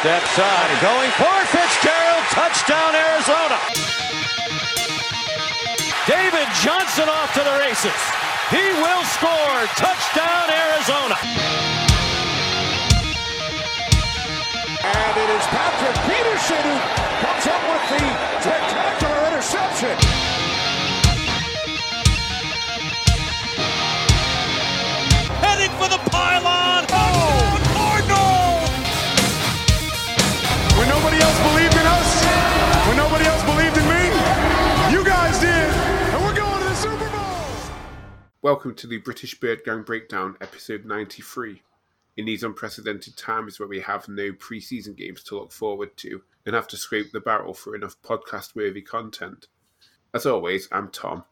Step side, going for Fitzgerald, touchdown Arizona. David Johnson off to the races. He will score, touchdown Arizona. And it is Patrick Peterson who comes up with the spectacular interception. Heading for the pylon. Welcome to the British Bird Gang Breakdown, episode 93. In these unprecedented times where we have no preseason games to look forward to and have to scrape the barrel for enough podcast worthy content. As always, I'm Tom,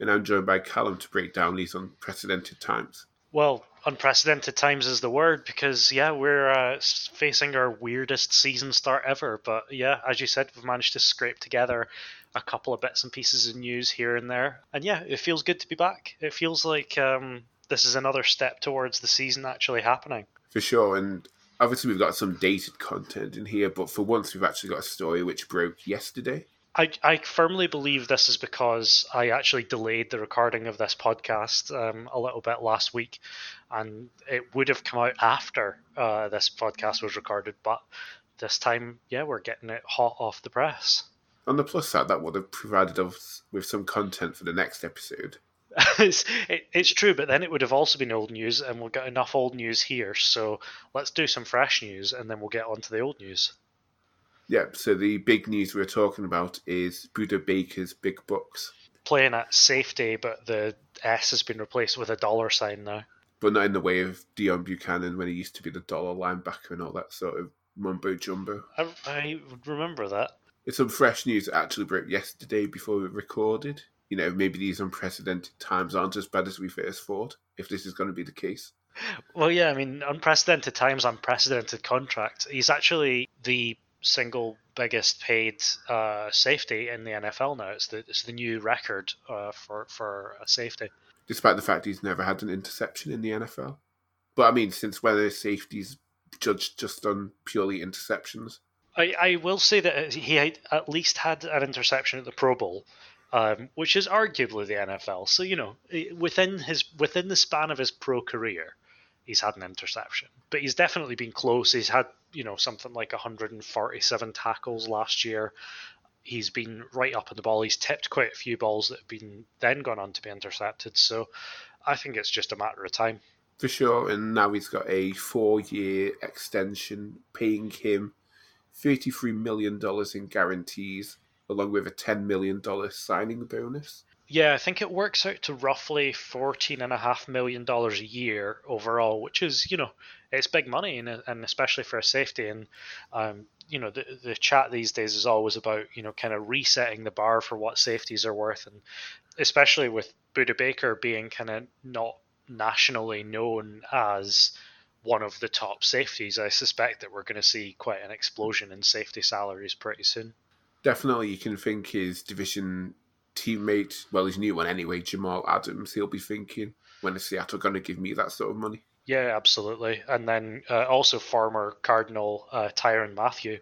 and I'm joined by Callum to break down these unprecedented times. Well, unprecedented times is the word because yeah, we're uh, facing our weirdest season start ever. But yeah, as you said, we've managed to scrape together a couple of bits and pieces of news here and there, and yeah, it feels good to be back. It feels like um, this is another step towards the season actually happening. For sure, and obviously we've got some dated content in here, but for once we've actually got a story which broke yesterday. I, I firmly believe this is because I actually delayed the recording of this podcast um, a little bit last week, and it would have come out after uh, this podcast was recorded. But this time, yeah, we're getting it hot off the press. On the plus side, that would have provided us with some content for the next episode. it's, it, it's true, but then it would have also been old news, and we've got enough old news here. So let's do some fresh news, and then we'll get on to the old news. Yeah, so the big news we're talking about is Budda Baker's Big Books. Playing at safety, but the S has been replaced with a dollar sign now. But not in the way of Deone Bucannon when he used to be the dollar linebacker and all that sort of mumbo jumbo. I, I remember that. It's some fresh news that actually broke yesterday before we recorded. You know, maybe these unprecedented times aren't as bad as we first thought, if this is going to be the case. Well, yeah, I mean, unprecedented times, unprecedented contract. He's actually the single biggest paid uh, safety in the NFL now. It's the it's the new record uh, for for a safety. Despite the fact he's never had an interception in the NFL. But I mean, since whether are safeties judged just on purely interceptions? I, I will say that he had at least had an interception at the Pro Bowl, um, which is arguably the NFL. So you know, within his within the span of his pro career, he's had an interception, but he's definitely been close. He's had you know something like 147 tackles last year. He's been right up on the ball. He's tipped quite a few balls that have been then gone on to be intercepted. So I think it's just a matter of time. For sure, and now he's got a four year extension paying him $33 million in guarantees, along with a $10 million signing bonus. Yeah, I think it works out to roughly fourteen and a half million dollars a year overall, which is you know it's big money, and, and especially for a safety. And um, you know the the chat these days is always about you know kind of resetting the bar for what safeties are worth, and especially with Budda Baker being kind of not nationally known as one of the top safeties, I suspect that we're going to see quite an explosion in safety salaries pretty soon. Definitely, you can think his division teammate, well, his new one anyway, Jamal Adams, he'll be thinking, when is Seattle going to give me that sort of money? Yeah, absolutely. And then uh, also former Cardinal uh, Tyrann Mathieu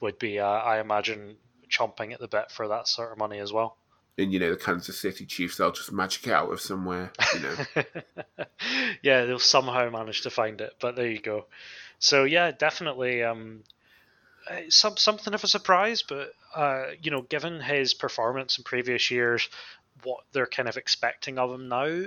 would be, uh, I imagine, chomping at the bit for that sort of money as well. And, you know, the Kansas City Chiefs, they'll just magic it out of somewhere, you know. yeah, they'll somehow manage to find it, but there you go. So yeah, definitely um, some something of a surprise, but uh, you know, given his performance in previous years, what they're kind of expecting of him now,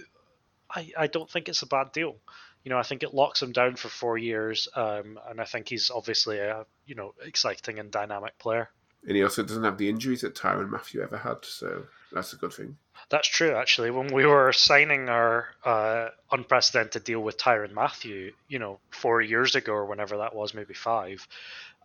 I, I don't think it's a bad deal. You know, I think it locks him down for four years, um, and I think he's obviously a you know exciting and dynamic player. and he also doesn't have the injuries that Tyrann Mathieu ever had, so that's a good thing. That's true, actually. When we were signing our uh, unprecedented deal with Tyrann Mathieu, you know, four years ago or whenever that was, maybe five,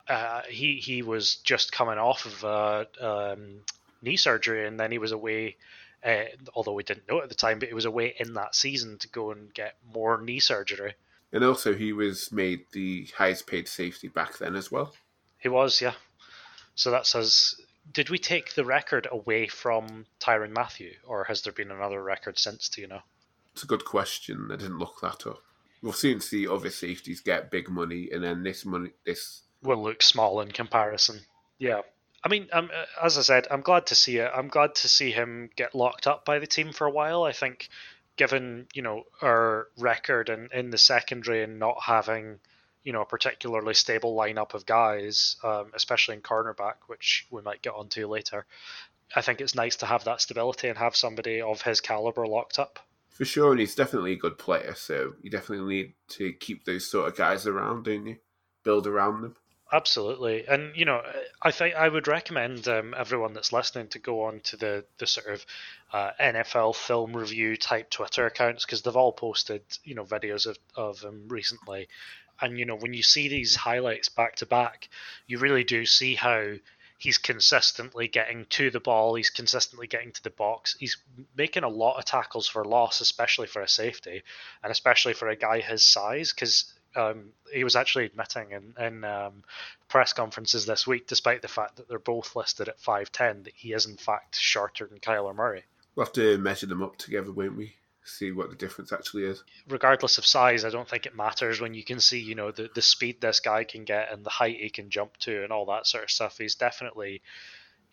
uh, he he was just coming off of uh, um, knee surgery, and then he was away. Uh, although we didn't know at the time, but he was away in that season to go and get more knee surgery. And also, he was made the highest paid safety back then as well. He was, yeah. So that says, did we take the record away from Tyrann Mathieu, or has there been another record since? Do you know? It's a good question. I didn't look that up. We've seen see other safeties get big money, and then this money, this will look small in comparison. Yeah. I mean, um, as I said, I'm glad to see it. I'm glad to see him get locked up by the team for a while. I think, given you know our record in, in the secondary and not having you know a particularly stable lineup of guys, um, especially in cornerback, which we might get onto later. I think it's nice to have that stability and have somebody of his caliber locked up. For sure, and he's definitely a good player, so you definitely need to keep those sort of guys around, don't you? Build around them. Absolutely, and you know, I think I would recommend um, everyone that's listening to go on to the the sort of uh, NFL film review type Twitter accounts because they've all posted you know videos of of him recently, and you know when you see these highlights back to back, you really do see how he's consistently getting to the ball. He's consistently getting to the box. He's making a lot of tackles for loss, especially for a safety, and especially for a guy his size because um, he was actually admitting in, in um, press conferences this week, despite the fact that they're both listed at 5'10, that he is in fact shorter than Kyler Murray. We'll have to measure them up together, won't we? See what the difference actually is. Regardless of size, I don't think it matters when you can see, you know, the, the speed this guy can get and the height he can jump to and all that sort of stuff. He's definitely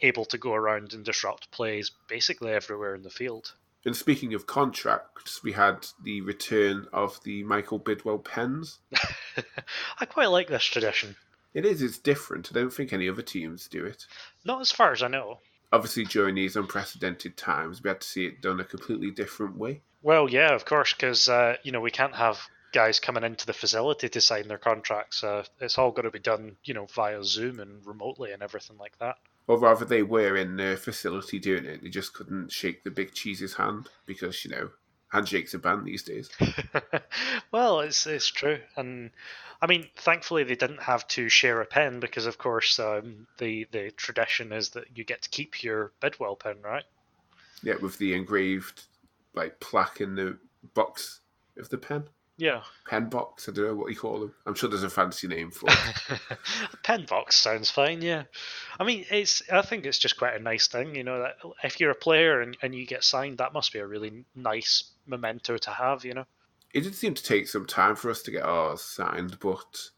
able to go around and disrupt plays basically everywhere in the field. And speaking of contracts, we had the return of the Michael Bidwell pens. I quite like this tradition. It is, it's different. I don't think any other teams do it. Not as far as I know. Obviously, during these unprecedented times, we had to see it done a completely different way. Well, yeah, of course, because, uh, you know, we can't have guys coming into the facility to sign their contracts. Uh, it's all got to be done, you know, via Zoom and remotely and everything like that or rather they were in the facility doing it. They just couldn't shake the big cheese's hand because you know handshakes are banned these days. well, it's it's true, and I mean, thankfully they didn't have to share a pen because, of course, um, the the tradition is that you get to keep your Bidwell pen, right? Yeah, with the engraved like plaque in the box of the pen. Yeah. Pen box, I don't know what you call them. I'm sure there's a fancy name for it. pen box sounds fine, yeah. I mean, it's. I think it's just quite a nice thing, you know. That if you're a player and, and you get signed, that must be a really nice memento to have, you know. It did seem to take some time for us to get ours signed, but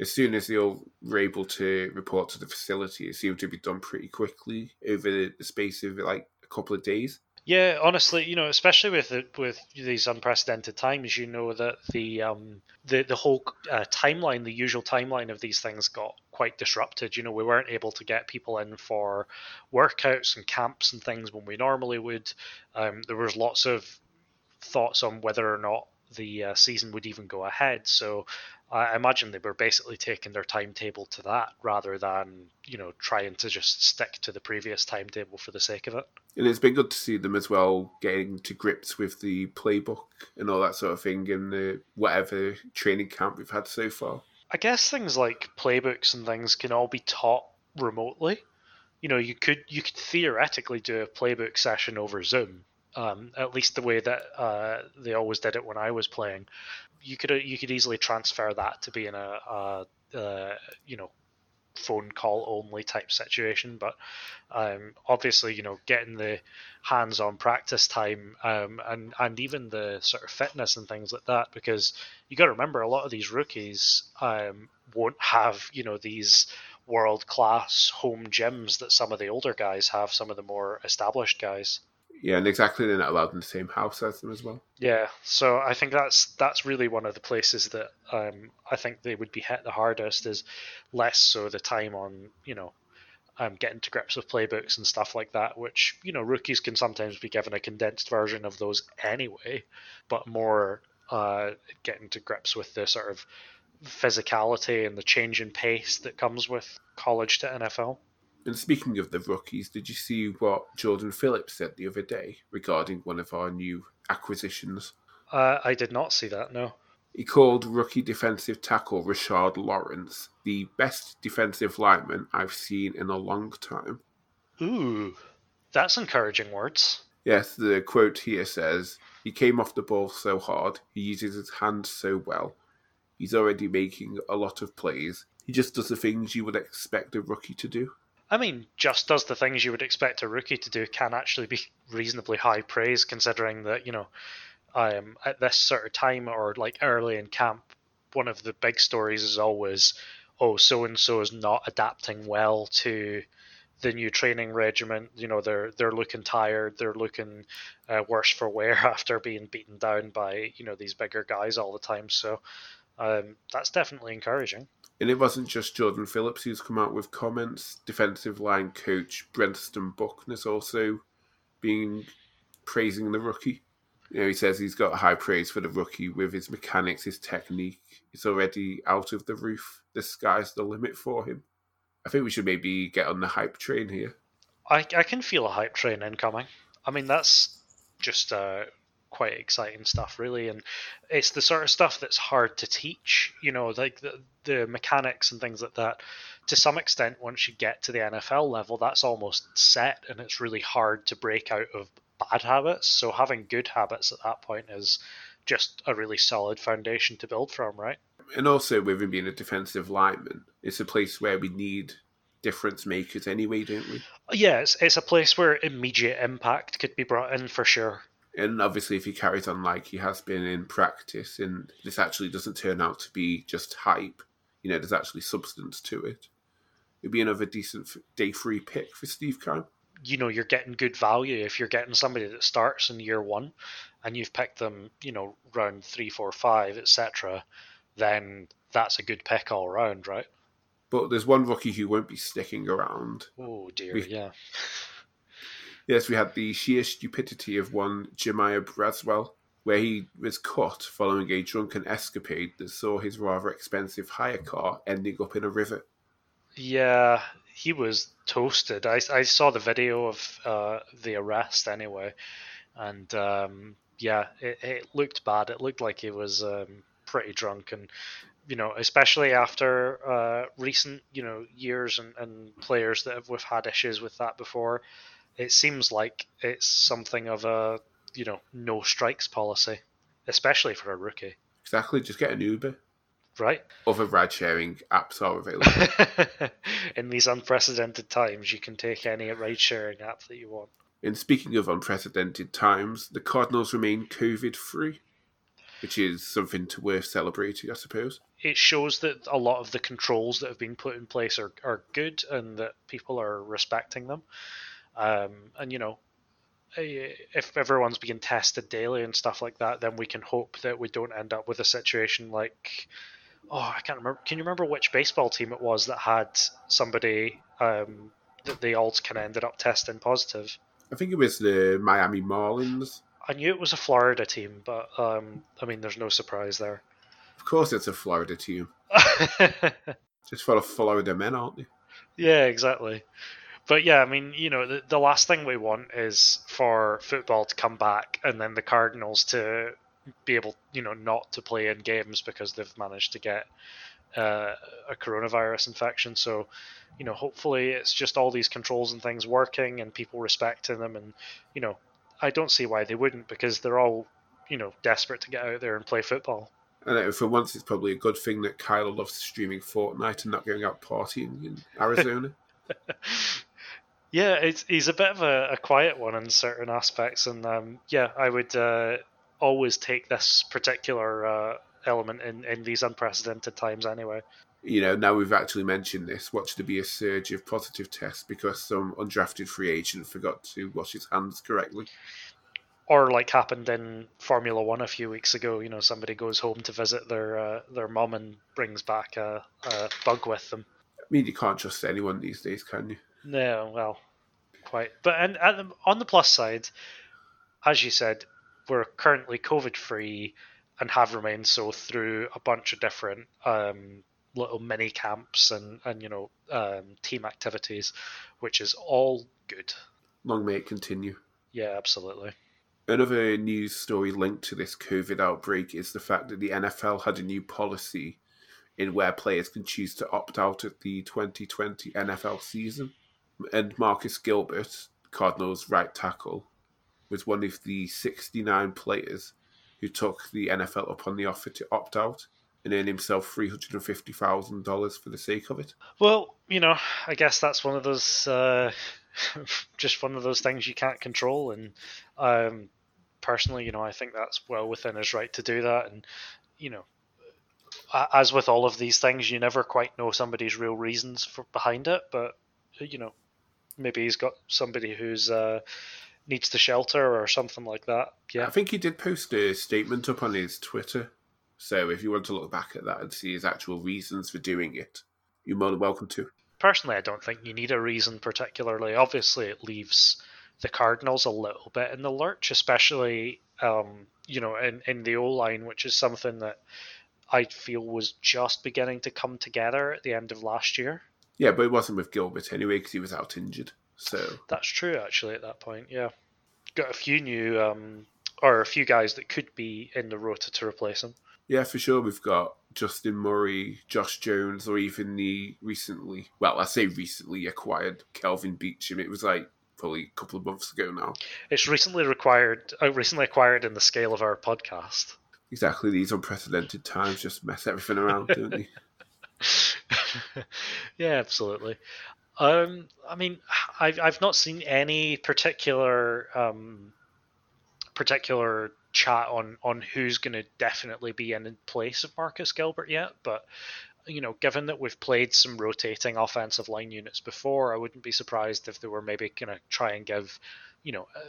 as soon as they all were able to report to the facility, it seemed to be done pretty quickly over the space of like a couple of days. Yeah, honestly, you know, especially with with these unprecedented times, you know that the um, the the whole uh, timeline, the usual timeline of these things, got quite disrupted. You know, we weren't able to get people in for workouts and camps and things when we normally would. Um, there was lots of thoughts on whether or not the uh, season would even go ahead. So I imagine they were basically taking their timetable to that rather than you know trying to just stick to the previous timetable for the sake of it. And it's been good to see them as well getting to grips with the playbook and all that sort of thing in the whatever training camp we've had so far. I guess things like playbooks and things can all be taught remotely. You know, you could you could theoretically do a playbook session over Zoom, um, at least the way that uh, they always did it when I was playing you could you could easily transfer that to being a, a, a you know phone call only type situation. But um, obviously, you know, getting the hands-on practice time um, and and even the sort of fitness and things like that, because you got to remember a lot of these rookies um, won't have you know these world-class home gyms that some of the older guys have, some of the more established guys. Yeah, and exactly they're not allowed in the same house as them as well. Yeah, so I think that's that's really one of the places that um, I think they would be hit the hardest is less so the time on you know um, getting to grips with playbooks and stuff like that, which you know rookies can sometimes be given a condensed version of those anyway, but more uh, getting to grips with the sort of physicality and the change in pace that comes with college to NFL. And speaking of the rookies, did you see what Jordan Phillips said the other day regarding one of our new acquisitions? Uh, I did not see that, no. He called rookie defensive tackle Rashard Lawrence the best defensive lineman I've seen in a long time. Ooh, that's encouraging words. Yes, the quote here says, He came off the ball so hard, he uses his hands so well. He's already making a lot of plays. He just does the things you would expect a rookie to do. I mean, just does the things you would expect a rookie to do can actually be reasonably high praise, considering that you know, um, at this sort of time or like early in camp, one of the big stories is always oh, so and so is not adapting well to the new training regimen. You know, they're they're looking tired, they're looking uh, worse for wear after being beaten down by you know these bigger guys all the time. So um, that's definitely encouraging. And it wasn't just Jordan Phillips who's come out with comments. Defensive line coach Brentson Buckner's also been praising the rookie. You know, he says he's got high praise for the rookie with his mechanics, his technique. It's already out of the roof. The sky's the limit for him. I think we should maybe get on the hype train here. I, I can feel a hype train incoming. I mean, that's just uh, quite exciting stuff, really. And it's the sort of stuff that's hard to teach, you know, like the, the mechanics and things like that. To some extent, once you get to the NFL level, that's almost set, and it's really hard to break out of bad habits. So having good habits at that point is just a really solid foundation to build from, right? And also, with him being a defensive lineman, it's a place where we need difference makers anyway, don't we? Yeah, it's, it's a place where immediate impact could be brought in for sure. And obviously, if he carries on like he has been in practice, and this actually doesn't turn out to be just hype, you know, there's actually substance to it. It'd be another decent day three pick for Steve Keim. You know, you're getting good value if you're getting somebody that starts in year one, and you've picked them, you know, round three, four, five, etc. Then that's a good pick all around, right? But there's one rookie who won't be sticking around. Oh dear, We- yeah. Yes, we had the sheer stupidity of one Jemiah Braswell, where he was caught following a drunken escapade that saw his rather expensive hire car ending up in a river. Yeah, he was toasted. I, I saw the video of uh, the arrest anyway, and um, yeah, it, it looked bad. It looked like he was um, pretty drunk, and you know, especially after uh, recent you know years and, and players that have we've had issues with that before, it seems like it's something of a you know no strikes policy, especially for a rookie, Exactly, just get an Uber. right? Other ride sharing apps are available. in these unprecedented times, you can take any ride sharing app that you want. and speaking of unprecedented times, the Cardinals remain COVID free, which is something to worth celebrating, I suppose. It shows that a lot of the controls that have been put in place are, are good and that people are respecting them. Um, and, you know, eh, if everyone's being tested daily and stuff like that, then we can hope that we don't end up with a situation like. Oh, I can't remember. Can you remember which baseball team it was that had somebody um, that they all kind of ended up testing positive? I think it was the Miami Marlins. I knew it was a Florida team, but um, I mean, there's no surprise there. Of course, it's a Florida team. Just full of Florida men, aren't they? yeah, exactly. But yeah, I mean, you know, the, the last thing we want is for football to come back and then the Cardinals to be able, you know, not to play in games because they've managed to get uh, a coronavirus infection. So, you know, hopefully it's just all these controls and things working and people respecting them. And, you know, I don't see why they wouldn't because they're all, you know, desperate to get out there and play football. And for once, it's probably a good thing that Kyle loves streaming Fortnite and not going out partying in Arizona. Yeah, it's he's a bit of a, a quiet one in certain aspects, and um, yeah, I would uh, always take this particular uh, element in, in these unprecedented times anyway. you know, now we've actually mentioned this, watch there be a surge of positive tests because some undrafted free agent forgot to wash his hands correctly. Or like happened in Formula One a few weeks ago, you know, somebody goes home to visit their uh, their mum and brings back a, a bug with them. I mean, you can't trust anyone these days, can you? No, well, quite. But and at the, on the plus side, as you said, we're currently COVID free and have remained so through a bunch of different um, little mini camps and and you know um, team activities, which is all good. Long may it continue. Yeah, absolutely. Another news story linked to this COVID outbreak is the fact that the NFL had a new policy in where players can choose to opt out of the 2020 NFL season. And Marcus Gilbert, Cardinals right tackle, was one of the 69 players who took the NFL up on the offer to opt out and earn himself $350,000 for the sake of it. Well, you know, I guess that's one of those, uh, just one of those things you can't control. And um, personally, you know, I think that's well within his right to do that. And you know, as with all of these things, you never quite know somebody's real reasons for behind it. But you know, maybe he's got somebody who's uh, needs the shelter or something like that. Yeah, I think he did post a statement up on his Twitter. So if you want to look back at that and see his actual reasons for doing it, you're more than welcome to. Personally, I don't think you need a reason particularly. Obviously, it leaves the Cardinals a little bit in the lurch, especially um, you know in in the O line, which is something that I feel was just beginning to come together at the end of last year. Yeah, but it wasn't with Gilbert anyway because he was out injured. So that's true, actually. At that point, yeah, got a few new um, or a few guys that could be in the rota to replace him. Yeah, for sure. We've got Justin Murray, Josh Jones, or even the recently, well, I say recently acquired Kelvin Beachum. It was like probably a couple of months ago now. It's recently required, uh, recently acquired in the scale of our podcast. Exactly, these unprecedented times just mess everything around, don't they? yeah, absolutely. Um, I mean, I've I've not seen any particular um, particular chat on on who's going to definitely be in place of Marcus Gilbert yet, but you know, given that we've played some rotating offensive line units before, I wouldn't be surprised if they were maybe going to try and give, you know, uh,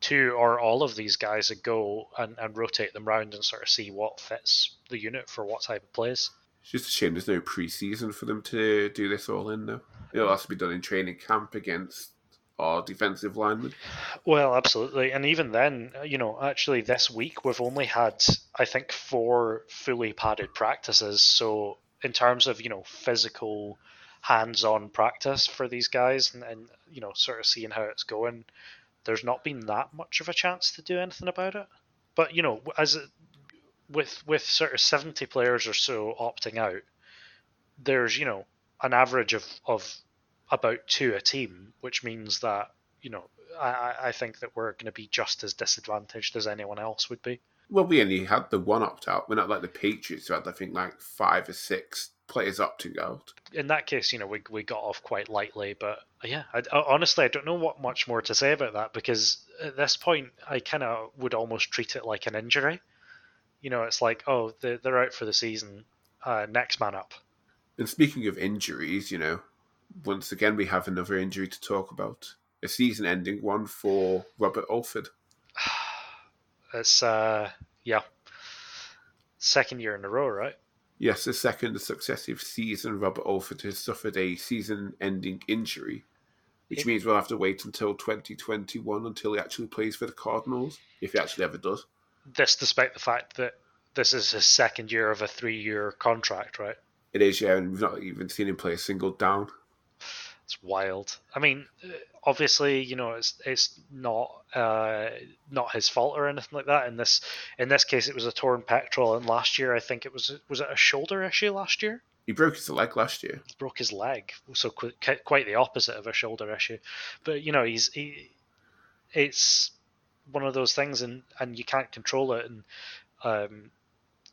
two or all of these guys a go and, and rotate them around and sort of see what fits the unit for what type of plays. It's just a shame there's no preseason for them to do this all in, though. It'll have to be done in training camp against our defensive linemen. Well, absolutely. And even then, you know, actually this week we've only had, I think, four fully padded practices. So in terms of, you know, physical hands-on practice for these guys and, and you know, sort of seeing how it's going, there's not been that much of a chance to do anything about it. But, you know, as with with sort of 70 players or so opting out, there's, you know, an average of, of about two a team, which means that you know I, I think that we're going to be just as disadvantaged as anyone else would be. Well, we only had the one opt out. We're not like the Patriots who had I think like five or six players opting out. In that case, you know, we we got off quite lightly, but uh, yeah, I, I, honestly I don't know what much more to say about that because at this point I kind of would almost treat it like an injury. You know, it's like oh they're, they're out for the season, uh, next man up. And speaking of injuries, you know, once again, we have another injury to talk about. A season ending one for Robert Alford. It's, uh, yeah, second year in a row, right? Yes, the second successive season Robert Alford has suffered a season ending injury, which means we'll have to wait until 2021 until he actually plays for the Cardinals, if he actually ever does. This despite the fact that this is his second year of a three year contract, right? It is, yeah, and we've not even seen him play a single down. It's wild. I mean, obviously, you know, it's it's not uh, not his fault or anything like that. In this in this case, it was a torn pectoral, and last year I think it was was it a shoulder issue last year. He broke his leg last year. He broke his leg, so quite the opposite of a shoulder issue. But you know, he's he, it's one of those things, and and you can't control it. And um,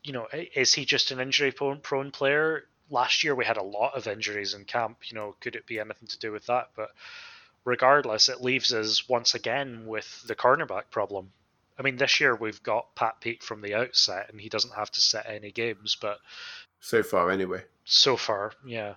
you know, is he just an injury prone, prone player? last year we had a lot of injuries in camp. You know, could it be anything to do with that? But regardless, it leaves us once again with the cornerback problem. I mean, this year we've got Pat Pete from the outset, and he doesn't have to set any games. But so far, anyway. So far, yeah.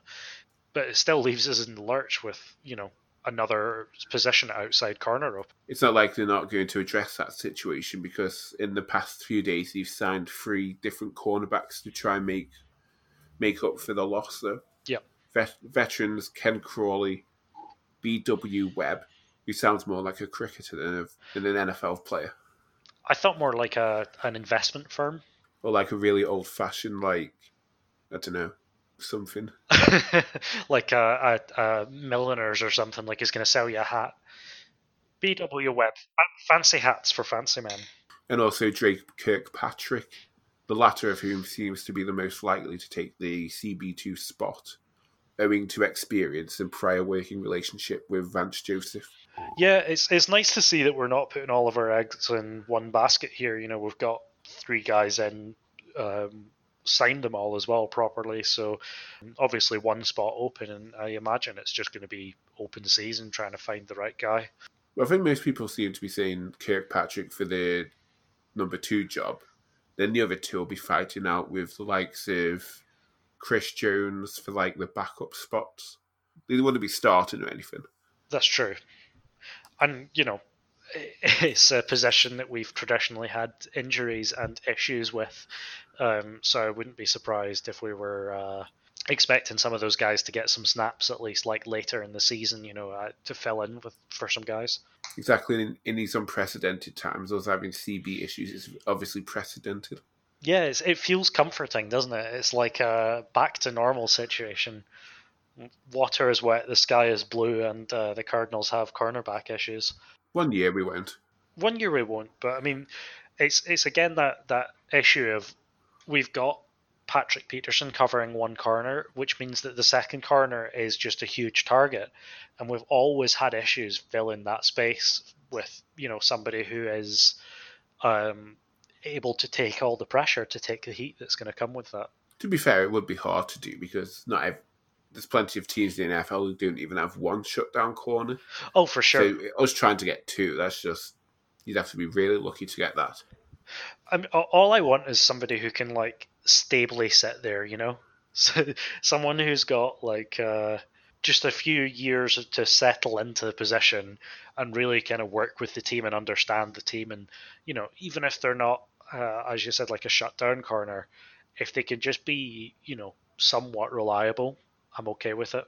But it still leaves us in the lurch with you know another position outside corner up. It's not like they're not going to address that situation because in the past few days they've signed three different cornerbacks to try and make make up for the loss, though. Yep. Vet- veterans Ken Crawley, B.W. Webb, who sounds more like a cricketer than, a, than an NFL player. I thought more like a an investment firm. Or like a really old fashioned, like, I don't know, something. like a, a, a milliners or something, like he's going to sell you a hat. B.W. Webb, fancy hats for fancy men. And also Dre Kirkpatrick, the latter of whom seems to be the most likely to take the CB2 spot, owing to experience and prior working relationship with Vance Joseph. Yeah, it's it's nice to see that we're not putting all of our eggs in one basket here. You know, we've got three guys in, um, signed them all as well properly. So obviously one spot open, and I imagine it's just going to be open season trying to find the right guy. Well, I think most people seem to be saying Kirkpatrick for the number two job, Then the other two will be fighting out with the likes of Chris Jones for like the backup spots. They don't want to be starting or anything. That's true. And, you know, it's a position that we've traditionally had injuries and issues with. Um, so I wouldn't be surprised if we were uh, expecting some of those guys to get some snaps at least, like later in the season, you know, uh, to fill in with for some guys. Exactly. In, in these unprecedented times, those having CB issues is obviously precedented. Yeah, it feels comforting, doesn't it? It's like a back to normal situation. Water is wet, the sky is blue, and uh, the Cardinals have cornerback issues. One year we won't. One year we won't, but I mean, it's it's again that that issue of we've got Patrick Peterson covering one corner, which means that the second corner is just a huge target, and we've always had issues filling that space with you know somebody who is um, able to take all the pressure to take the heat that's going to come with that. To be fair, it would be hard to do because not every, there's plenty of teams in the NFL who don't even have one shutdown corner. Oh, for sure. So us trying to get two, that's just you'd have to be really lucky to get that. I mean, all I want is somebody who can like stably sit there, you know, so, someone who's got like uh, just a few years to settle into the position and really kind of work with the team and understand the team, and you know, even if they're not, uh, as you said, like a shutdown corner, if they can just be, you know, somewhat reliable I'm okay with it.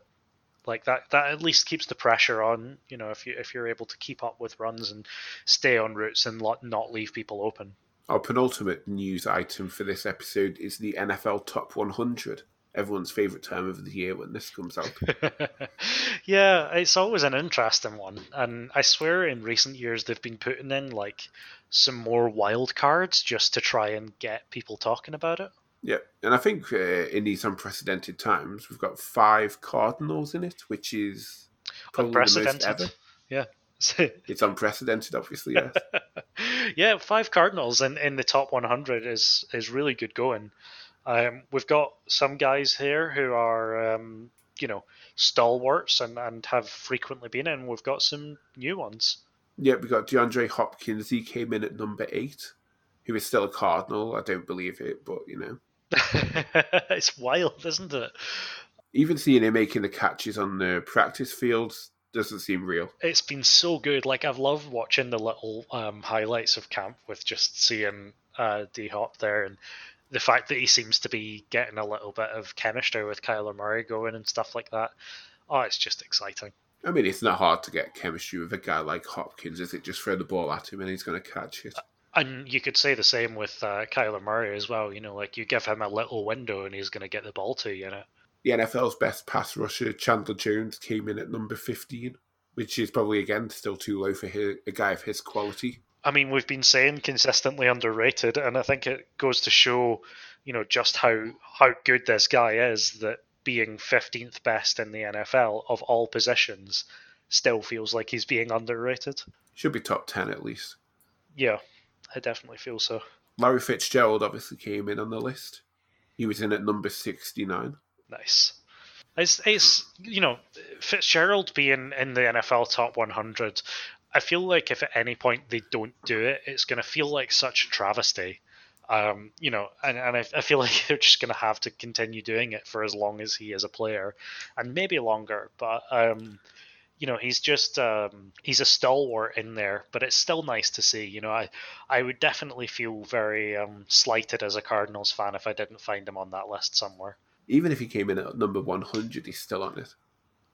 Like that, that at least keeps the pressure on. You know, if you if you're able to keep up with runs and stay on routes and not leave people open. Our penultimate news item for this episode is the NFL Top 100. Everyone's favorite time of the year when this comes out. yeah, it's always an interesting one, and I swear in recent years they've been putting in like some more wild cards just to try and get people talking about it. Yeah, and I think uh, in these unprecedented times, we've got five Cardinals in it, which is unprecedented. Ever. Yeah. it's unprecedented, obviously. Yes. yeah, five Cardinals in, in the top 100 is is really good going. Um, we've got some guys here who are, um, you know, stalwarts and, and have frequently been in. We've got some new ones. Yeah, we got DeAndre Hopkins. He came in at number eight. He was still a Cardinal. I don't believe it, but you know. it's wild, isn't it? Even seeing him making the catches on the practice fields doesn't seem real. It's been so good. Like I've loved watching the little um, highlights of camp with just seeing uh, D Hop there and the fact that he seems to be getting a little bit of chemistry with Kyler Murray going and stuff like that. Oh, it's just exciting. I mean, it's not hard to get chemistry with a guy like Hopkins, is it? Just throw the ball at him and he's going to catch it. And you could say the same with uh, Kyler Murray as well. You know, like you give him a little window and he's going to get the ball to you. know. The NFL's best pass rusher, Chandler Jones, came in at number 15, which is probably, again, still too low for his, a guy of his quality. I mean, we've been saying consistently underrated, and I think it goes to show, you know, just how, how good this guy is that being 15th best in the NFL of all positions still feels like he's being underrated. Should be top 10 at least. Yeah. I definitely feel so. Larry Fitzgerald obviously came in on the list. He was in at number 69. Nice. It's, it's you know, Fitzgerald being in the NFL top 100, I feel like if at any point they don't do it, it's going to feel like such a travesty. Um, you know, and, and I, I feel like they're just going to have to continue doing it for as long as he is a player, and maybe longer. But um, you know he's just um, he's a stalwart in there, but it's still nice to see. You know, I I would definitely feel very um, slighted as a Cardinals fan if I didn't find him on that list somewhere. Even if he came in at number one hundred, he's still on it.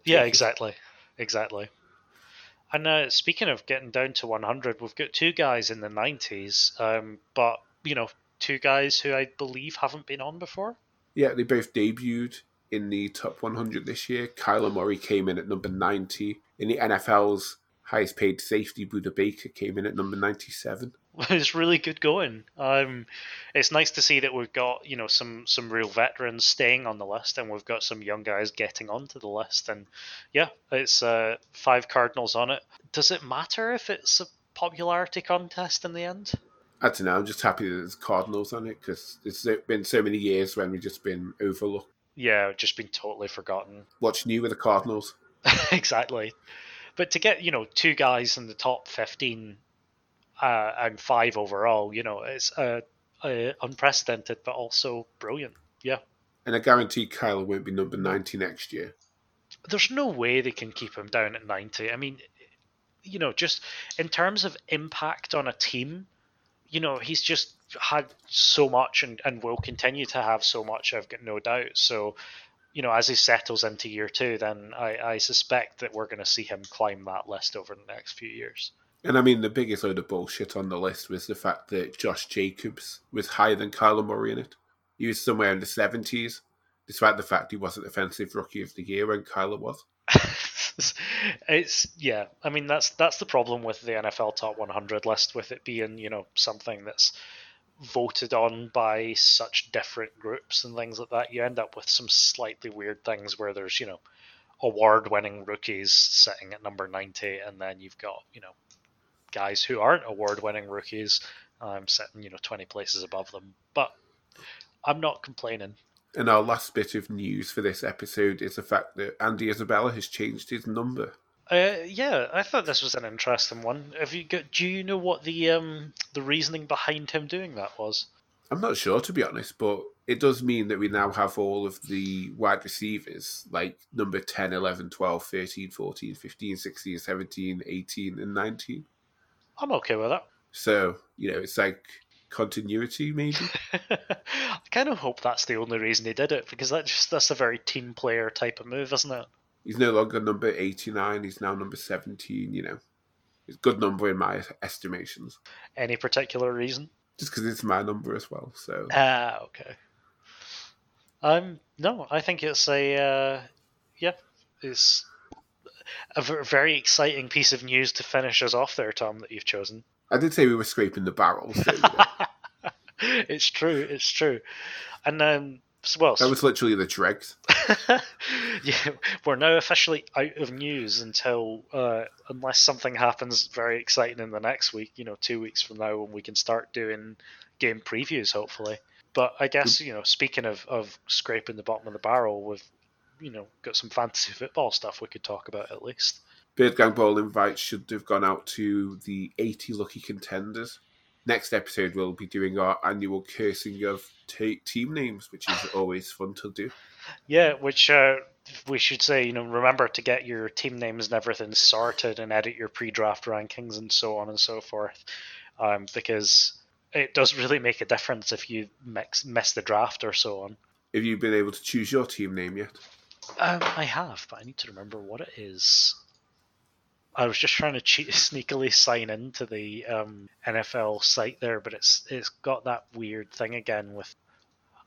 Yeah, exactly, exactly. And uh, speaking of getting down to 100, we've got two guys in the 90s, um, but you know, two guys who I believe haven't been on before. Yeah, they both debuted in the top 100 this year. Kyler Murray came in at number 90. In the NFL's highest paid safety, Budda Baker came in at number 97. It's really good going. Um, it's nice to see that we've got you know some some real veterans staying on the list, and we've got some young guys getting onto the list. And yeah, it's uh, five Cardinals on it. Does it matter if it's a popularity contest in the end? I don't know. I'm just happy that there's Cardinals on it because it's been so many years when we've just been overlooked yeah, just been totally forgotten. What's new with the Cardinals? exactly. But to get, you know, two guys in the top 15 uh, and five overall, you know, it's a, uh, unprecedented, but also brilliant. Yeah. And I guarantee Kyler won't be number 90 next year. There's no way they can keep him down at 90. I mean, you know, just in terms of impact on a team, you know, he's just had so much and, and will continue to have so much, I've got no doubt. So, you know, as he settles into year two, then I, I suspect that we're going to see him climb that list over the next few years. And I mean, the biggest load of bullshit on the list was the fact that Josh Jacobs was higher than Kyler Murray in it. He was somewhere in the 70s, despite the fact he wasn't Offensive Rookie of the Year when Kyler was. it's yeah. I mean that's that's the problem with the NFL Top 100 list, with it being you know something that's voted on by such different groups and things like that. You end up with some slightly weird things where there's you know award-winning rookies sitting at number 90, and then you've got you know guys who aren't award-winning rookies um, sitting you know 20 places above them. But I'm not complaining. And our last bit of news for this episode is the fact that Andy Isabella has changed his number. Uh, yeah, I thought this was an interesting one. Have you got? Do you know what the um the reasoning behind him doing that was? I'm not sure to be honest, but it does mean that we now have all of the wide receivers like number 10, 11, 12, 13, 14, 15, 16, 17, 18, and 19. I'm okay with that. So, you know, it's like continuity, maybe. I kind of hope that's the only reason he did it because that just that's a very team player type of move, isn't it? He's no longer number 89, he's now number 17, you know. It's a good number in my estimations. Any particular reason? Just because it's my number as well, so. Ah, okay. Um, no, I think it's a, uh, yeah, it's a very exciting piece of news to finish us off there, Tom, that you've chosen. I did say we were scraping the barrel. So, it's true. It's true. And um, well, that was literally the trick. yeah, we're now officially out of news until uh, unless something happens very exciting in the next week. You know, two weeks from now when we can start doing game previews, hopefully. But I guess you know, speaking of of scraping the bottom of the barrel, we've you know got some fantasy football stuff we could talk about at least. Bird Gang Bowl invites should have gone out to the 80 lucky contenders. Next episode, we'll be doing our annual cursing of t- team names, which is always fun to do. Yeah, which uh, we should say, you know, remember to get your team names and everything sorted and edit your pre-draft rankings and so on and so forth, um, because it does really make a difference if you mix, miss the draft or so on. Have you been able to choose your team name yet? Um, I have, but I need to remember what it is. I was just trying to cheat, sneakily sign into the um, NFL site there, but it's it's got that weird thing again with.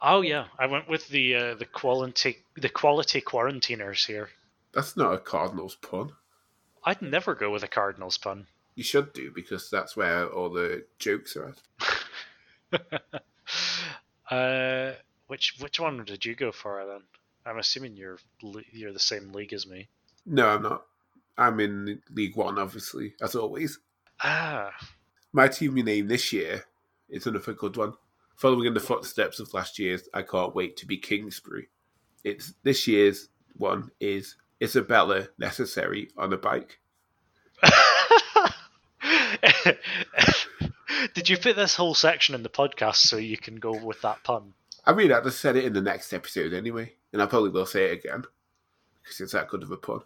Oh yeah, I went with the uh, the quality the quality quarantiners here. That's not a Cardinals pun. I'd never go with a Cardinals pun. You should do because that's where all the jokes are at. uh, which which one did you go for then? I'm assuming you're you're the same league as me. No, I'm not. I'm in League One, obviously, as always. Ah. My team name this year is another good one. Following in the footsteps of last year's, I can't wait to be Kingsbury. It's this year's one is Isabella necessary on a bike. Did you put this whole section in the podcast so you can go with that pun? I mean, I just said it in the next episode anyway, and I probably will say it again because it's that good of a pun.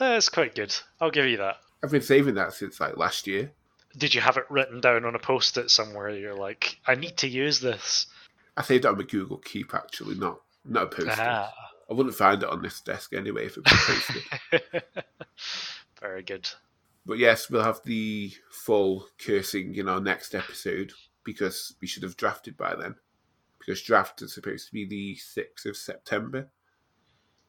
That's quite good. I'll give you that. I've been saving that since like last year. Did you have it written down on a post-it somewhere? You're like, I need to use this. I saved it on my Google Keep actually, not not a post-it. Ah. I wouldn't find it on this desk anyway if it was posted. Very good. But yes, we'll have the full cursing in our next episode because we should have drafted by then. Because draft is supposed to be the sixth of September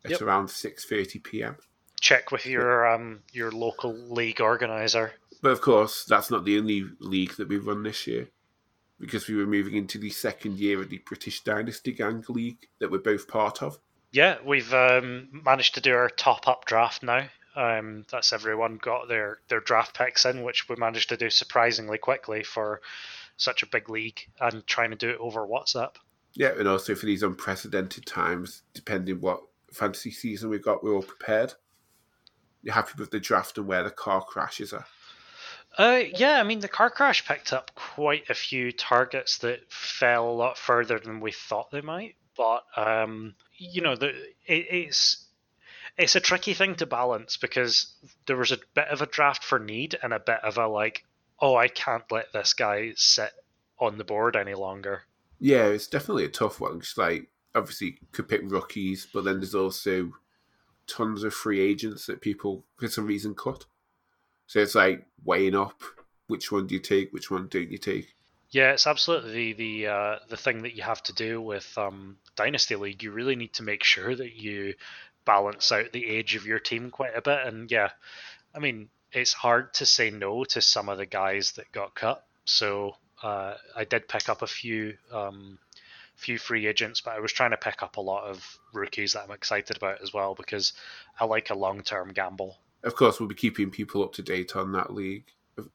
at yep. around six thirty PM check with your um your local league organizer. But of course, that's not the only league that we've run this year, because we were moving into the second year of the British Dynasty Gang League that we're both part of. Yeah, we've um, managed to do our top up draft now. Um, that's everyone got their their draft picks in, which we managed to do surprisingly quickly for such a big league, and trying to do it over WhatsApp. Yeah, and also for these unprecedented times, depending what fantasy season we've got, we're all prepared. You're happy with the draft and where the car crashes are? Uh, yeah, I mean the car crash picked up quite a few targets that fell a lot further than we thought they might. But um, you know, the it, it's it's a tricky thing to balance because there was a bit of a draft for need and a bit of a like, oh, I can't let this guy sit on the board any longer. Yeah, it's definitely a tough one. It's like obviously could pick rookies, but then there's also tons of free agents that people for some reason cut. So it's like weighing up which one do you take, which one don't you take. Yeah, it's absolutely the the, uh, the thing that you have to do with um, Dynasty League. You really need to make sure that you balance out the age of your team quite a bit. And yeah, I mean, it's hard to say no to some of the guys that got cut. So uh, I did pick up a few um, few free agents, but I was trying to pick up a lot of rookies that I'm excited about as well because I like a long term gamble. Of course, we'll be keeping people up to date on that league,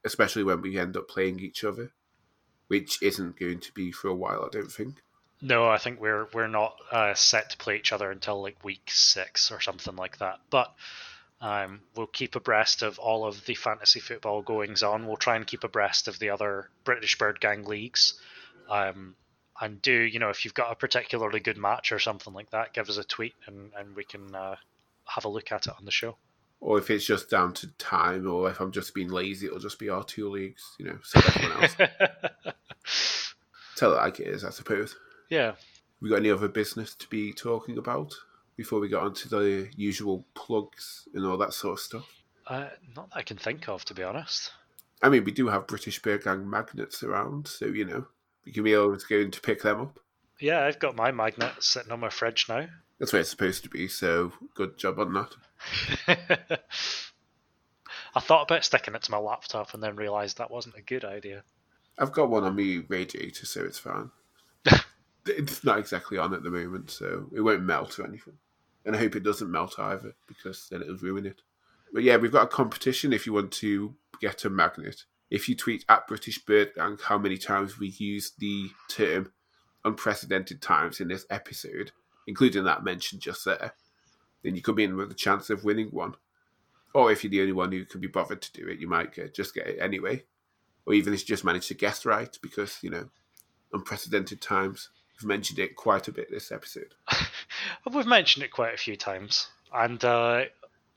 especially when we end up playing each other, which isn't going to be for a while, I don't think. No, I think we're we're not uh, set to play each other until like week six or something like that. But um, we'll keep abreast of all of the fantasy football goings on. We'll try and keep abreast of the other British Bird Gang leagues. Um, and do you know if you've got a particularly good match or something like that, give us a tweet and and we can uh, have a look at it on the show. Or if it's just down to time, or if I'm just being lazy, it'll just be our two leagues. You know, so everyone else. Tell it like it is, I suppose. Yeah. We got any other business to be talking about before we get on to the usual plugs and all that sort of stuff? Uh, not that I can think of, to be honest. I mean, we do have British Bird Gang magnets around, so you know be able to go to pick them up. Yeah, I've got my magnet sitting on my fridge now. That's where it's supposed to be. So good job on that. I thought about sticking it to my laptop and then realised that wasn't a good idea. I've got one on my radiator, so it's fine. it's not exactly on at the moment, so it won't melt or anything. And I hope it doesn't melt either, because then it'll ruin it. But yeah, we've got a competition if you want to get a magnet. If you tweet at British Bird Gang how many times we use the term unprecedented times in this episode, including that mentioned just there, then you come in with a chance of winning one. Or if you're the only one who can be bothered to do it, you might get, just get it anyway. Or even if you just manage to guess right, because, you know, unprecedented times. We've mentioned it quite a bit this episode. We've mentioned it quite a few times, and uh,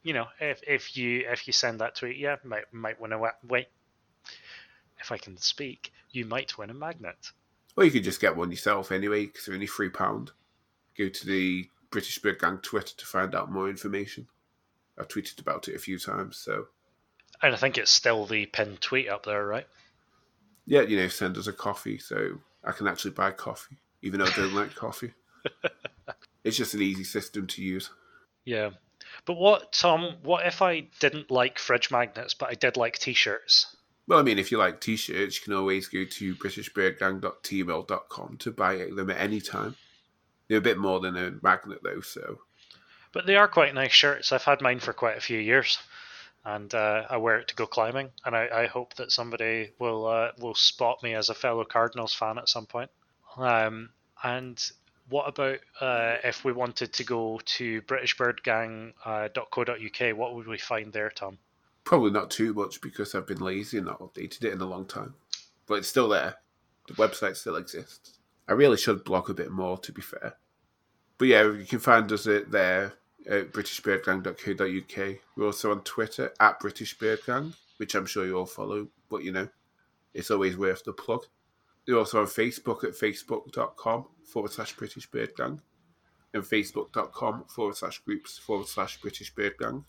you know, if if you if you send that tweet, yeah, might might win a wait. If I can speak, you might win a magnet. Or you could just get one yourself anyway, because they're only three pound. Go to the British Bird Gang Twitter to find out more information. I've tweeted about it a few times, so. And I think it's still the pinned tweet up there, right? Yeah, you know, send us a coffee so I can actually buy coffee, even though I don't like coffee. It's just an easy system to use. Yeah. But what, Tom, what if I didn't like fridge magnets, but I did like t shirts? Well, I mean, if you like t shirts, you can always go to BritishBirdGang.teemill.com to buy them at any time. They're a bit more than a magnet, though, so. But they are quite nice shirts. I've had mine for quite a few years. And uh, I wear it to go climbing, and I, I hope that somebody will uh, will spot me as a fellow Cardinals fan at some point. Um, and what about uh, if we wanted to go to BritishBirdGang.co.uk? What would we find there, Tom? Probably not too much because I've been lazy and not updated it in a long time. But it's still there. The website still exists. I really should blog a bit more, to be fair. But yeah, you can find us there at BritishBirdGang.co.uk. We're also on Twitter at BritishBirdGang, which I'm sure you all follow, but you know, it's always worth the plug. We're also on Facebook at facebook.com forward slash British Bird Gang and facebook.com forward slash groups forward slash British Bird Gang.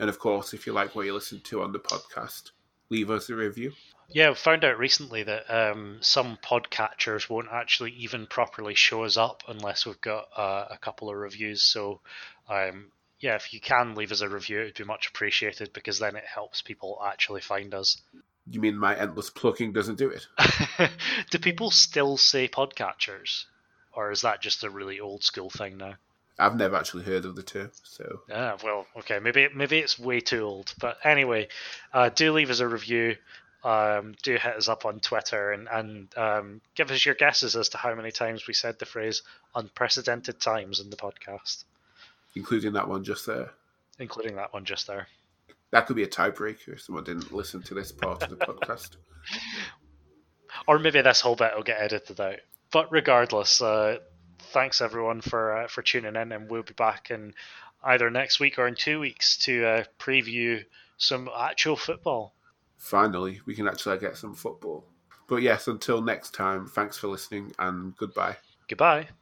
And of course, if you like what you listen to on the podcast, leave us a review. Yeah, I found out recently that um, some podcatchers won't actually even properly show us up unless we've got uh, a couple of reviews. So, um, yeah, if you can leave us a review, it'd be much appreciated because then it helps people actually find us. You mean my endless plucking doesn't do it? Do people still say podcatchers? Or is that just a really old school thing now? I've never actually heard of the term, so. Yeah, well, okay, maybe maybe it's way too old. But anyway, uh, do leave us a review. Um, do hit us up on Twitter and, and um, give us your guesses as to how many times we said the phrase unprecedented times in the podcast. Including that one just there. Including that one just there. That could be a tiebreaker if someone didn't listen to this part of the podcast. Or maybe this whole bit will get edited out. But regardless, uh, thanks everyone for uh, for tuning in, and we'll be back in either next week or in two weeks to uh, preview some actual football. Finally, we can actually get some football. But yes, until next time, thanks for listening and goodbye. Goodbye.